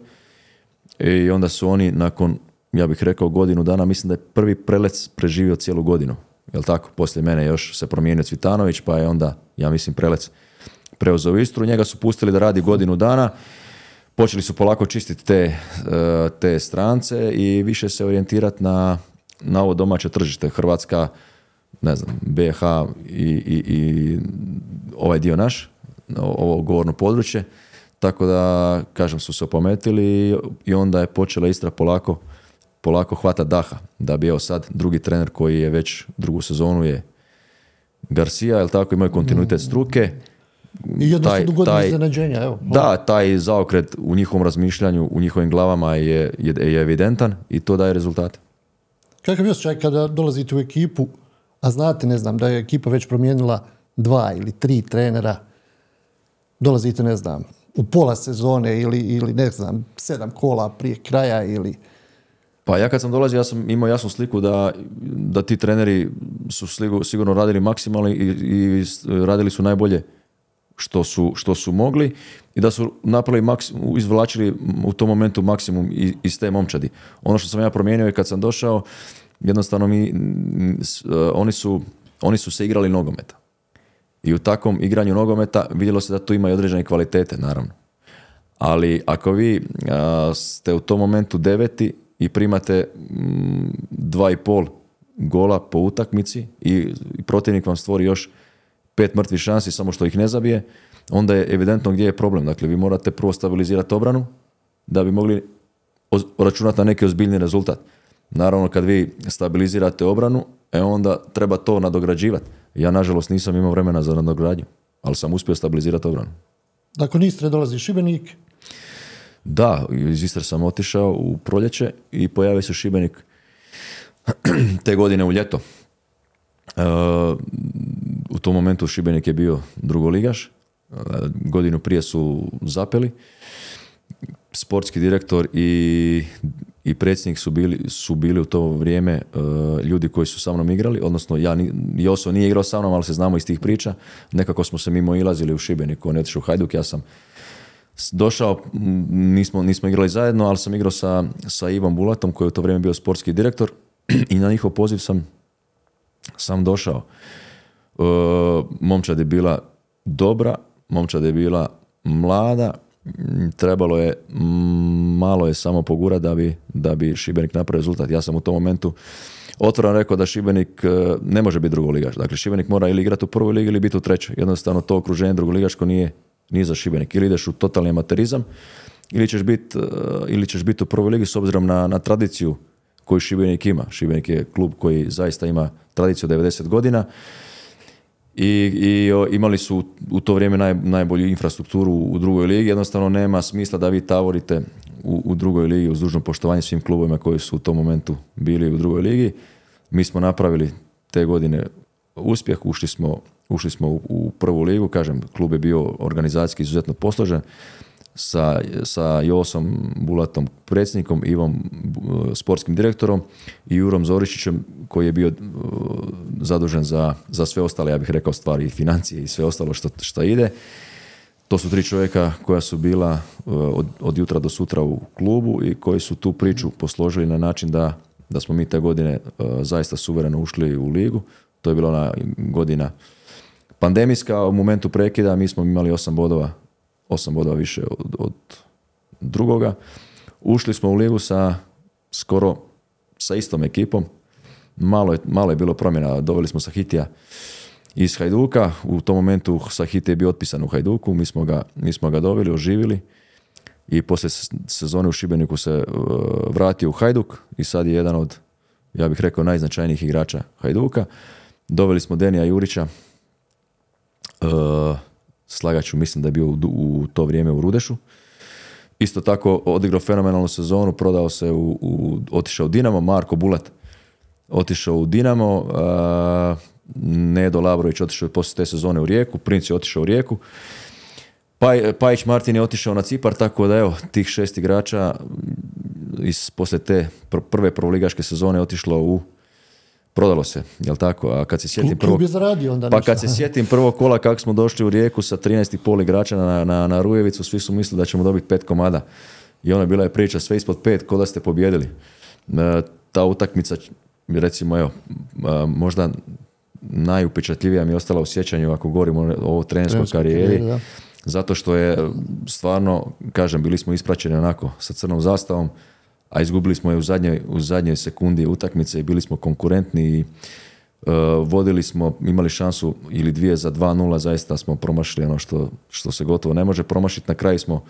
I onda su oni nakon, ja bih rekao, godinu dana, mislim da je prvi prelec preživio cijelu godinu. Jel tako? Poslije mene još se promijenio Cvitanović, pa je onda, ja mislim, prelec preuzeo Istru. Njega su pustili da radi godinu dana počeli su polako čistiti te, e, te strance i više se orijentirati na, na ovo domaće tržište. Hrvatska, ne znam, BH i, i, i ovaj dio naš, ovo govorno područje. Tako da, kažem, su se opometili i onda je počela Istra polako, polako hvata daha. Da bi evo sad drugi trener koji je već drugu sezonu je Garcia, jel tako, imaju kontinuitet struke i taj, taj, iznenađenja, evo. Da, taj zaokret u njihovom razmišljanju, u njihovim glavama je, je, je evidentan i to daje rezultate. Kakav je osjećaj kada dolazite u ekipu, a znate, ne znam, da je ekipa već promijenila dva ili tri trenera, dolazite, ne znam, u pola sezone ili, ili ne znam, sedam kola prije kraja ili... Pa ja kad sam dolazio, ja sam imao jasnu sliku da, da ti treneri su sigurno radili maksimalno i, i radili su najbolje što su, što su mogli i da su napravili maksimum, izvlačili u tom momentu maksimum iz te momčadi. Ono što sam ja promijenio je kad sam došao, jednostavno mi, oni su, oni su se igrali nogometa. I u takvom igranju nogometa vidjelo se da tu ima i određene kvalitete, naravno. Ali ako vi ste u tom momentu deveti i primate mm, dva i pol gola po utakmici i, protivnik vam stvori još pet mrtvih šansi samo što ih ne zabije, onda je evidentno gdje je problem. Dakle, vi morate prvo stabilizirati obranu da bi mogli računati na neki ozbiljni rezultat. Naravno, kad vi stabilizirate obranu, e onda treba to nadograđivati. Ja, nažalost, nisam imao vremena za nadogradnju, ali sam uspio stabilizirati obranu. Dakle, Istre dolazi Šibenik? Da, iz Istre sam otišao u proljeće i pojavio se Šibenik te godine u ljeto. E, u tom momentu Šibenik je bio drugoligaš, e, godinu prije su zapeli. Sportski direktor i, i predsjednik su bili, su bili u to vrijeme e, ljudi koji su sa mnom igrali, odnosno ja, Joso nije igrao sa mnom, ali se znamo iz tih priča. Nekako smo se mimo ilazili u Šibeniku, on je otišao u Hajduk, ja sam došao, nismo, nismo igrali zajedno, ali sam igrao sa, sa Ivom Bulatom koji je u to vrijeme bio sportski direktor i na njihov poziv sam, sam došao. E, momčad je bila dobra, momčad je bila mlada, trebalo je, malo je samo pogura da bi, da bi Šibenik napravio rezultat. Ja sam u tom momentu otvoreno rekao da Šibenik e, ne može biti drugoligaš. Dakle, Šibenik mora ili igrati u prvoj ligi ili biti u trećoj. Jednostavno to okruženje drugoligaško nije, nije za Šibenik. Ili ideš u totalni amaterizam ili ćeš biti e, ili ćeš biti u prvoj ligi s obzirom na, na tradiciju koju Šibenik ima. Šibenik je klub koji zaista ima tradiciju 90 godina i, i imali su u to vrijeme naj, najbolju infrastrukturu u drugoj ligi. Jednostavno nema smisla da vi tavorite u, u drugoj ligi uz dužno poštovanje svim klubovima koji su u tom momentu bili u drugoj ligi. Mi smo napravili te godine uspjeh, ušli smo, ušli smo u, prvu ligu, kažem, klub je bio organizacijski izuzetno posložen sa, sa Josom Bulatom predsjednikom, Ivom sportskim direktorom i Jurom Zorišićem koji je bio uh, zadužen za, za sve ostale, ja bih rekao stvari i financije i sve ostalo što, što ide. To su tri čovjeka koja su bila uh, od, od jutra do sutra u klubu i koji su tu priču posložili na način da, da smo mi te godine zaista suvereno ušli u ligu. To je bila ona godina pandemijska, u momentu prekida mi smo imali osam bodova osam bodova više od, od drugoga. Ušli smo u ligu sa skoro sa istom ekipom. Malo je, malo je bilo promjena. Doveli smo Sahitija iz Hajduka. U tom momentu Sahiti je bio otpisan u Hajduku. Mi smo ga, mi smo ga doveli, oživili i poslije sezone u Šibeniku se uh, vratio u Hajduk i sad je jedan od, ja bih rekao, najznačajnijih igrača Hajduka. Doveli smo Denija Jurića, Slagaću mislim da je bio u, to vrijeme u Rudešu. Isto tako odigrao fenomenalnu sezonu, prodao se u, u otišao u Dinamo, Marko Bulat otišao u Dinamo, uh, Nedo Labrović otišao poslije te sezone u Rijeku, Princ je otišao u Rijeku. Paj, Pajić Martin je otišao na Cipar, tako da evo, tih šest igrača iz, poslije te prve prvoligaške sezone otišlo u prodalo se, jel tako? A kad se sjetim prvo, zaradio onda Pa kad se sjetim prvo kola kako smo došli u Rijeku sa 13,5 igrača na, na, na Rujevicu, svi su mislili da ćemo dobiti pet komada. I ona bila je priča sve ispod pet, ko da ste pobjedili. E, ta utakmica, recimo, evo, možda najupečatljivija mi je ostala u sjećanju ako govorimo o ovoj trenerskoj karijeri. Zato što je stvarno, kažem, bili smo ispraćeni onako sa crnom zastavom a izgubili smo je u zadnjoj, u zadnjoj sekundi utakmice i bili smo konkurentni i uh, vodili smo, imali šansu ili dvije za 2-0, zaista smo promašili ono što, što se gotovo ne može promašiti. Na kraju smo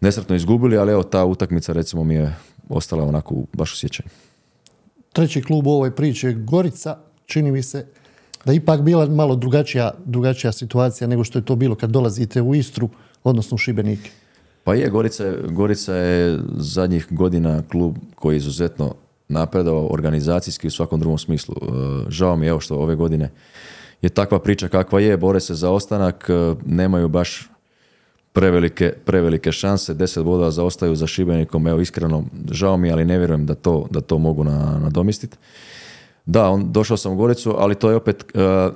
nesretno izgubili, ali evo ta utakmica recimo mi je ostala onako baš sjećanju. Treći klub u ovoj priči je Gorica. Čini mi se da ipak bila malo drugačija, drugačija situacija nego što je to bilo kad dolazite u Istru, odnosno u Šibenik. Pa je, Gorica, Gorica je zadnjih godina klub koji je izuzetno napredao organizacijski u svakom drugom smislu. E, žao mi je evo što ove godine je takva priča kakva je, bore se za ostanak, e, nemaju baš prevelike, prevelike šanse, deset bodova zaostaju za Šibenikom, evo iskreno žao mi ali ne vjerujem da to, da to mogu na, nadomistiti. Da, on, došao sam u Goricu, ali to je opet uh,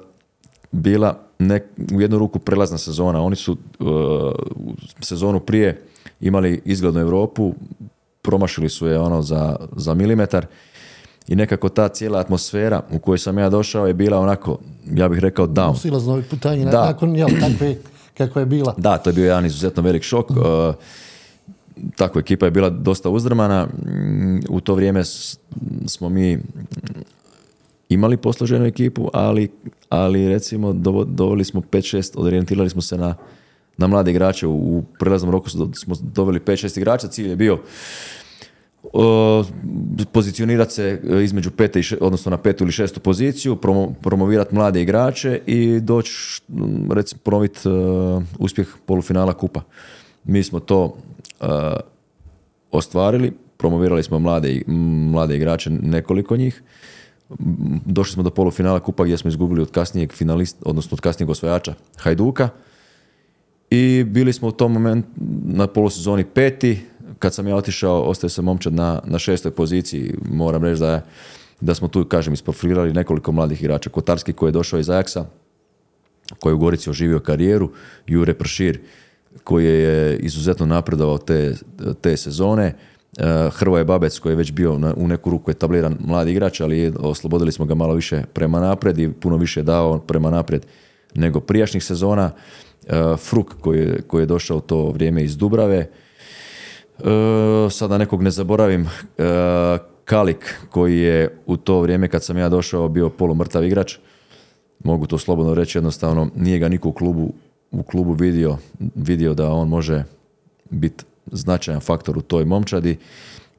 bila nek, u jednu ruku prelazna sezona. Oni su uh, sezonu prije imali izglednu Europu, promašili su je ono za, za milimetar i nekako ta cijela atmosfera u kojoj sam ja došao je bila onako, ja bih rekao down. Silazno putanje, da. nakon jel, takve kako je bila. Da, to je bio jedan izuzetno velik šok. Uh, tako, ekipa je bila dosta uzdrmana. Mm, U to vrijeme smo mi imali posloženu ekipu, ali, ali recimo doveli smo 5-6, orijentirali smo se na, na mlade igrače. U, prelaznom roku smo doveli 5-6 igrača. Cilj je bio pozicionirati se e, između pete i še- odnosno na petu ili šestu poziciju, promo, promovirati mlade igrače i doći, recimo, ponoviti e, uspjeh polufinala kupa. Mi smo to e, ostvarili, promovirali smo mlade, mlade igrače, nekoliko njih. Došli smo do polufinala kupa gdje smo izgubili od kasnijeg finalista, odnosno od kasnijeg osvajača Hajduka. I bili smo u tom momentu na polusezoni peti. Kad sam ja otišao, ostaje se momčad na, na šestoj poziciji. Moram reći da, je, da smo tu, kažem, isprofilirali nekoliko mladih igrača. Kotarski koji je došao iz Ajaksa, koji je u Gorici oživio karijeru, Jure Pršir koji je izuzetno napredovao te, te sezone, Hrvoje Babec koji je već bio na, u neku ruku etabliran mladi igrač, ali oslobodili smo ga malo više prema naprijed i puno više dao prema naprijed nego prijašnjih sezona. Eh, Fruk koji, je- koji je došao to vrijeme iz Dubrave, E, sada nekog ne zaboravim, Kalik koji je u to vrijeme kad sam ja došao bio polumrtav igrač, mogu to slobodno reći jednostavno, nije ga niko u klubu, u klubu vidio, vidio da on može biti značajan faktor u toj momčadi.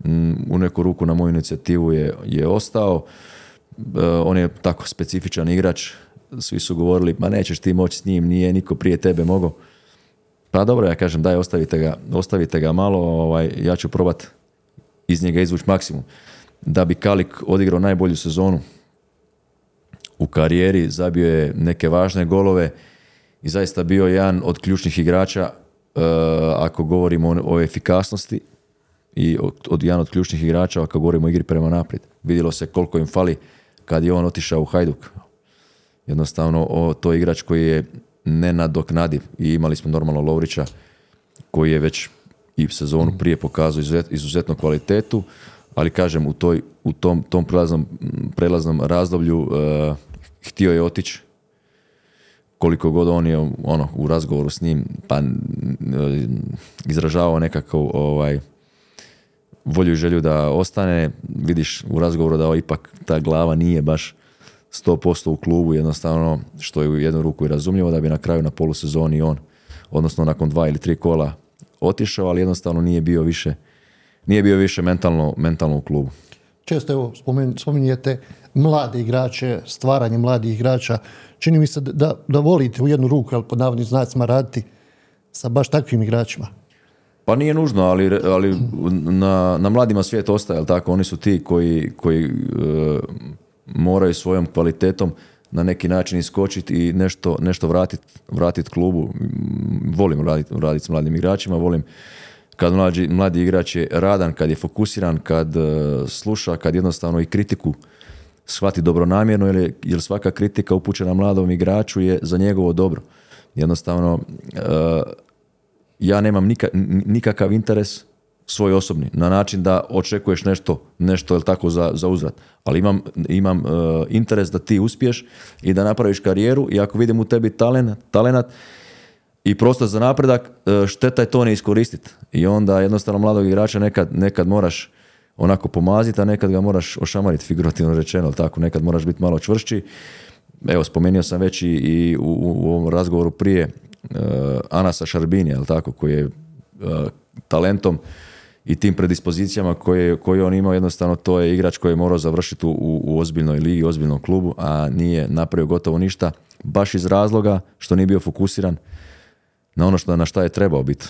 Mm, U neku ruku na moju inicijativu je, je ostao. E, on je tako specifičan igrač, svi su govorili, ma nećeš ti moći s njim, nije niko prije tebe mogao. Pa dobro, ja kažem, daj, ostavite ga, ostavite ga malo, ovaj, ja ću probat iz njega izvući maksimum. Da bi Kalik odigrao najbolju sezonu u karijeri, zabio je neke važne golove i zaista bio jedan od ključnih igrača ako govorimo o, efikasnosti i od, od jedan od ključnih igrača ako govorimo o igri prema naprijed. Vidjelo se koliko im fali kad je on otišao u Hajduk. Jednostavno, o, to je igrač koji je nenadoknadiv i imali smo normalno Lovrića koji je već i sezonu prije pokazao izuzet- izuzetnu kvalitetu, ali kažem u, toj, u tom, tom prelaznom, prelaznom razdoblju eh, htio je otići koliko god on je ono, u razgovoru s njim pa n- izražavao nekakav ovaj, volju i želju da ostane, vidiš u razgovoru da ipak ta glava nije baš 100% u klubu, jednostavno što je u jednu ruku i razumljivo da bi na kraju na polusezoni on, odnosno nakon dva ili tri kola otišao, ali jednostavno nije bio više nije bio više mentalno, mentalno u klubu. Često evo spominjete mlade igrače, stvaranje mladih igrača. Čini mi se da, da volite u jednu ruku, ali pod navodnim znacima raditi sa baš takvim igračima. Pa nije nužno, ali, ali na, na mladima svijet ostaje, jel tako? Oni su ti koji, koji e, moraju svojom kvalitetom na neki način iskočiti i nešto, nešto vratiti vratit klubu. Volim raditi radit s mladim igračima, volim kad mlađi, mladi igrač je radan, kad je fokusiran, kad e, sluša, kad jednostavno i kritiku shvati dobronamjerno, jer, je- jer svaka kritika upućena mladom igraču je za njegovo dobro. Jednostavno, e, ja nemam nika- nikakav interes svoj osobni, na način da očekuješ nešto, nešto jel tako za, za uzvrat. Ali imam, imam e, interes da ti uspiješ i da napraviš karijeru i ako vidim u tebi talent, talenat i prostor za napredak, e, šteta je to ne iskoristiti. I onda jednostavno mladog igrača nekad, nekad moraš onako pomaziti, a nekad ga moraš ošamariti, figurativno rečeno, tako, nekad moraš biti malo čvršći. Evo, spomenuo sam već i, i u, u ovom razgovoru prije e, Anasa Šarbinija, jel tako, koji je e, talentom i tim predispozicijama koje, koje on imao, jednostavno to je igrač koji je morao završiti u, u, u ozbiljnoj ligi, ozbiljnom klubu, a nije napravio gotovo ništa, baš iz razloga što nije bio fokusiran na ono što, na šta je trebao biti.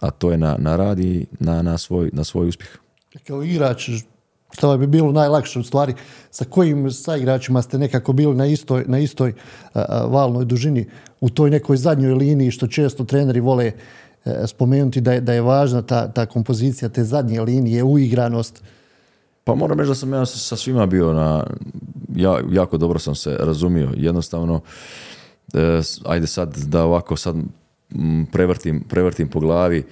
A to je na, na rad i na, na, svoj, na svoj uspjeh. Kao igrač, što bi bilo najlakše u stvari, sa kojim sa igračima ste nekako bili na istoj, na istoj a, valnoj dužini, u toj nekoj zadnjoj liniji, što često treneri vole e, spomenuti da je, da je važna ta, ta kompozicija te zadnje linije, uigranost. Pa moram reći da sam ja sa svima bio na, ja, jako dobro sam se razumio. Jednostavno, s- ajde sad da ovako sad prevrtim, prevrtim po glavi,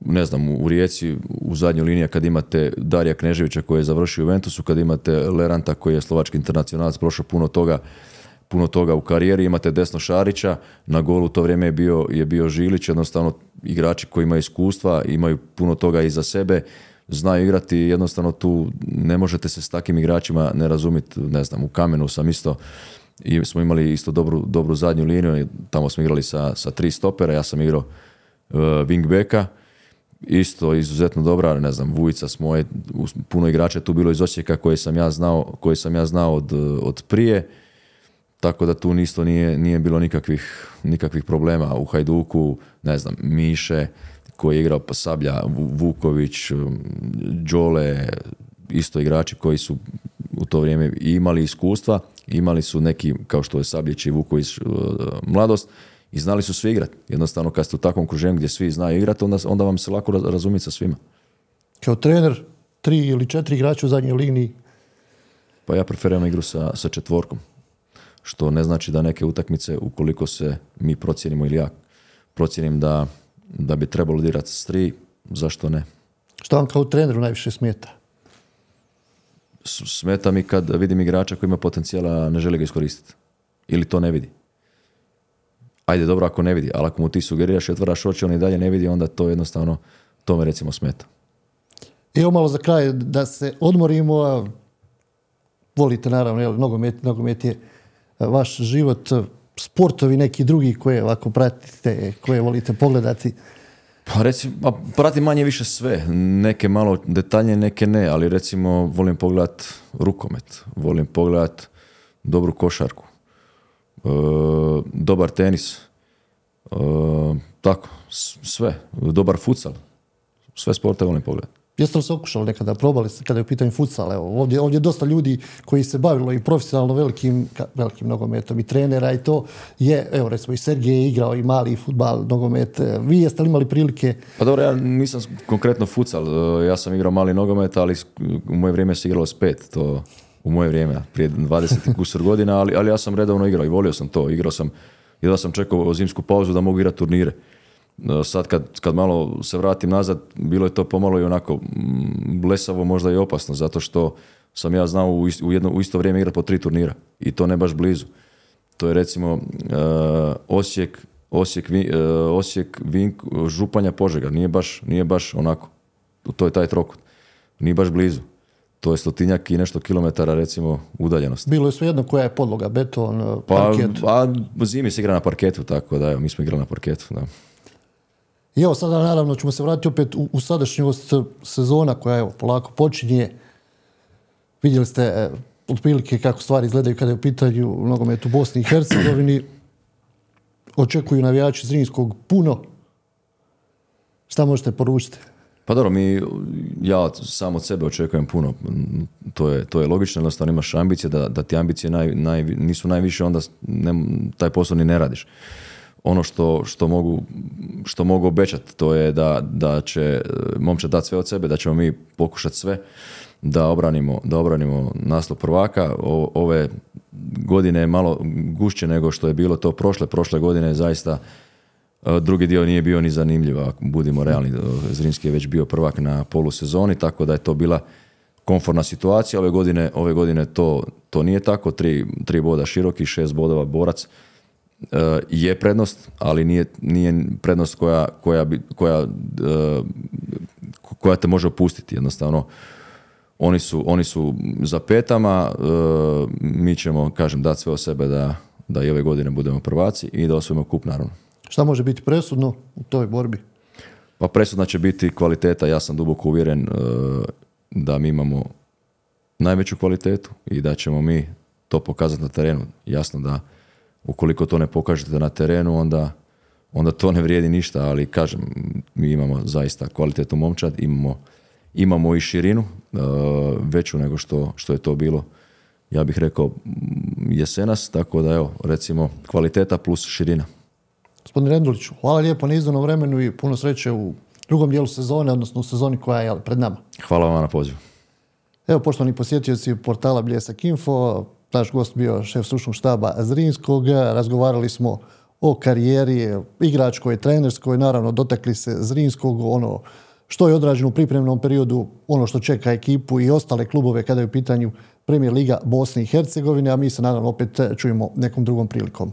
ne znam, u Rijeci u zadnjoj liniji kad imate Darija Kneževića koji je završio u Juventusu, kad imate Leranta koji je slovački internacionalac, prošao puno toga, puno toga u karijeri, imate Desno Šarića, na golu to vrijeme je bio, je bio Žilić, jednostavno igrači koji imaju iskustva, imaju puno toga iza sebe, znaju igrati, jednostavno tu ne možete se s takvim igračima ne razumjeti, ne znam, u kamenu sam isto i smo imali isto dobru, dobru zadnju liniju, tamo smo igrali sa, sa tri stopera, ja sam igrao uh, wingbacka, isto izuzetno dobra, ne znam, Vujica s moje, puno igrača tu bilo iz Osijeka koje sam ja znao, koje sam ja znao od, od prije, tako da tu isto nije, nije bilo nikakvih, nikakvih problema. U Hajduku, ne znam, Miše, koji je igrao pa Sablja, Vuković, Đole, isto igrači koji su u to vrijeme imali iskustva, imali su neki, kao što je Sabljić i Vuković, mladost, i znali su svi igrati. Jednostavno, kad ste u takvom okruženju gdje svi znaju igrati, onda, onda vam se lako razumjeti sa svima. Kao trener, tri ili četiri igrača u zadnjoj liniji? Pa ja preferiram igru sa, sa četvorkom. Što ne znači da neke utakmice, ukoliko se mi procijenimo ili ja procijenim da, da bi trebalo dirati s tri, zašto ne? Što vam kao treneru najviše smeta? Smeta mi kad vidim igrača koji ima potencijala, ne želi ga iskoristiti. Ili to ne vidi ajde dobro ako ne vidi, ali ako mu ti sugeriraš i otvaraš oči, on i dalje ne vidi, onda to jednostavno, to me recimo smeta. Evo malo za kraj, da se odmorimo, volite naravno, jel, nogomet, nogomet je vaš život, sportovi neki drugi koje ovako pratite, koje volite pogledati? Pa recimo, pa pratim manje više sve, neke malo detaljnije, neke ne, ali recimo volim pogledat rukomet, volim pogledat dobru košarku, dobar tenis, e, tako, sve, dobar futsal, sve sporte volim pogledati. Jeste li se okušali nekada, probali ste kada je u pitanju futsal? Evo, ovdje, ovdje je dosta ljudi koji se bavilo i profesionalno velikim, velikim nogometom i trenera i to je, evo recimo i Sergej je igrao i mali futbal, nogomet. Vi jeste li imali prilike? Pa dobro, ja nisam konkretno futsal, e, ja sam igrao mali nogomet, ali u moje vrijeme se igralo s pet, to u moje vrijeme, prije 20 kusur godina, ali, ali ja sam redovno igrao i volio sam to. Igrao sam, jedva sam čekao zimsku pauzu da mogu igrati turnire. E, sad kad, kad malo se vratim nazad, bilo je to pomalo i onako mm, blesavo, možda i opasno, zato što sam ja znao u, u, jedno, u isto vrijeme igrati po tri turnira i to ne baš blizu. To je recimo uh, Osijek, Osijek, uh, Osijek Vink, Županja, Požega. Nije baš, nije baš onako. To je taj trokut. Nije baš blizu to je stotinjak i nešto kilometara recimo udaljenost. Bilo je svejedno koja je podloga, beton, pa, parket? Pa zimi se igra na parketu, tako da evo, mi smo igrali na parketu. Da. I evo sada naravno ćemo se vratiti opet u, u sadašnjost sezona koja evo polako počinje. Vidjeli ste e, otprilike kako stvari izgledaju kada je u pitanju nogomet u Bosni i Hercegovini. Očekuju navijači Zrinskog puno. Šta možete poručiti? Pa dobro, mi, ja sam od sebe očekujem puno, to je, to je logično, jednostavno imaš ambicije, da, da ti ambicije naj, naj, nisu najviše, onda ne, taj posao ni ne radiš. Ono što, što, mogu, što mogu obećati, to je da, da će momče dati sve od sebe, da ćemo mi pokušati sve da obranimo, da obranimo naslov prvaka. O, ove godine je malo gušće nego što je bilo to prošle. Prošle godine je zaista Drugi dio nije bio ni zanimljiv, ako budimo realni. Zrinski je već bio prvak na polusezoni, tako da je to bila konforna situacija. Ove godine, ove godine to, to nije tako. Tri, tri boda široki, šest bodova borac e, je prednost, ali nije, nije prednost koja, koja, bi, koja, e, koja te može opustiti. Jednostavno, oni su, oni su za petama, e, mi ćemo, kažem, dati sve o sebe da, da i ove godine budemo prvaci i da osvojimo kup, naravno. Šta može biti presudno u toj borbi? Pa presudna će biti kvaliteta. Ja sam duboko uvjeren e, da mi imamo najveću kvalitetu i da ćemo mi to pokazati na terenu. Jasno da ukoliko to ne pokažete na terenu, onda, onda to ne vrijedi ništa, ali kažem, mi imamo zaista kvalitetnu momčad, imamo, imamo i širinu, e, veću nego što, što je to bilo, ja bih rekao, jesenas, tako da evo, recimo, kvaliteta plus širina. Gospodin Renduliću, hvala lijepo na izdanom vremenu i puno sreće u drugom dijelu sezone, odnosno u sezoni koja je pred nama. Hvala vam na pozivu. Evo, poštovani posjetioci portala Bljesak Info, naš gost bio šef stručnog štaba Zrinskog, razgovarali smo o karijeri igračkoj, trenerskoj, naravno dotakli se Zrinskog, ono što je odrađeno u pripremnom periodu, ono što čeka ekipu i ostale klubove kada je u pitanju Premijer Liga Bosne i Hercegovine, a mi se naravno opet čujemo nekom drugom prilikom.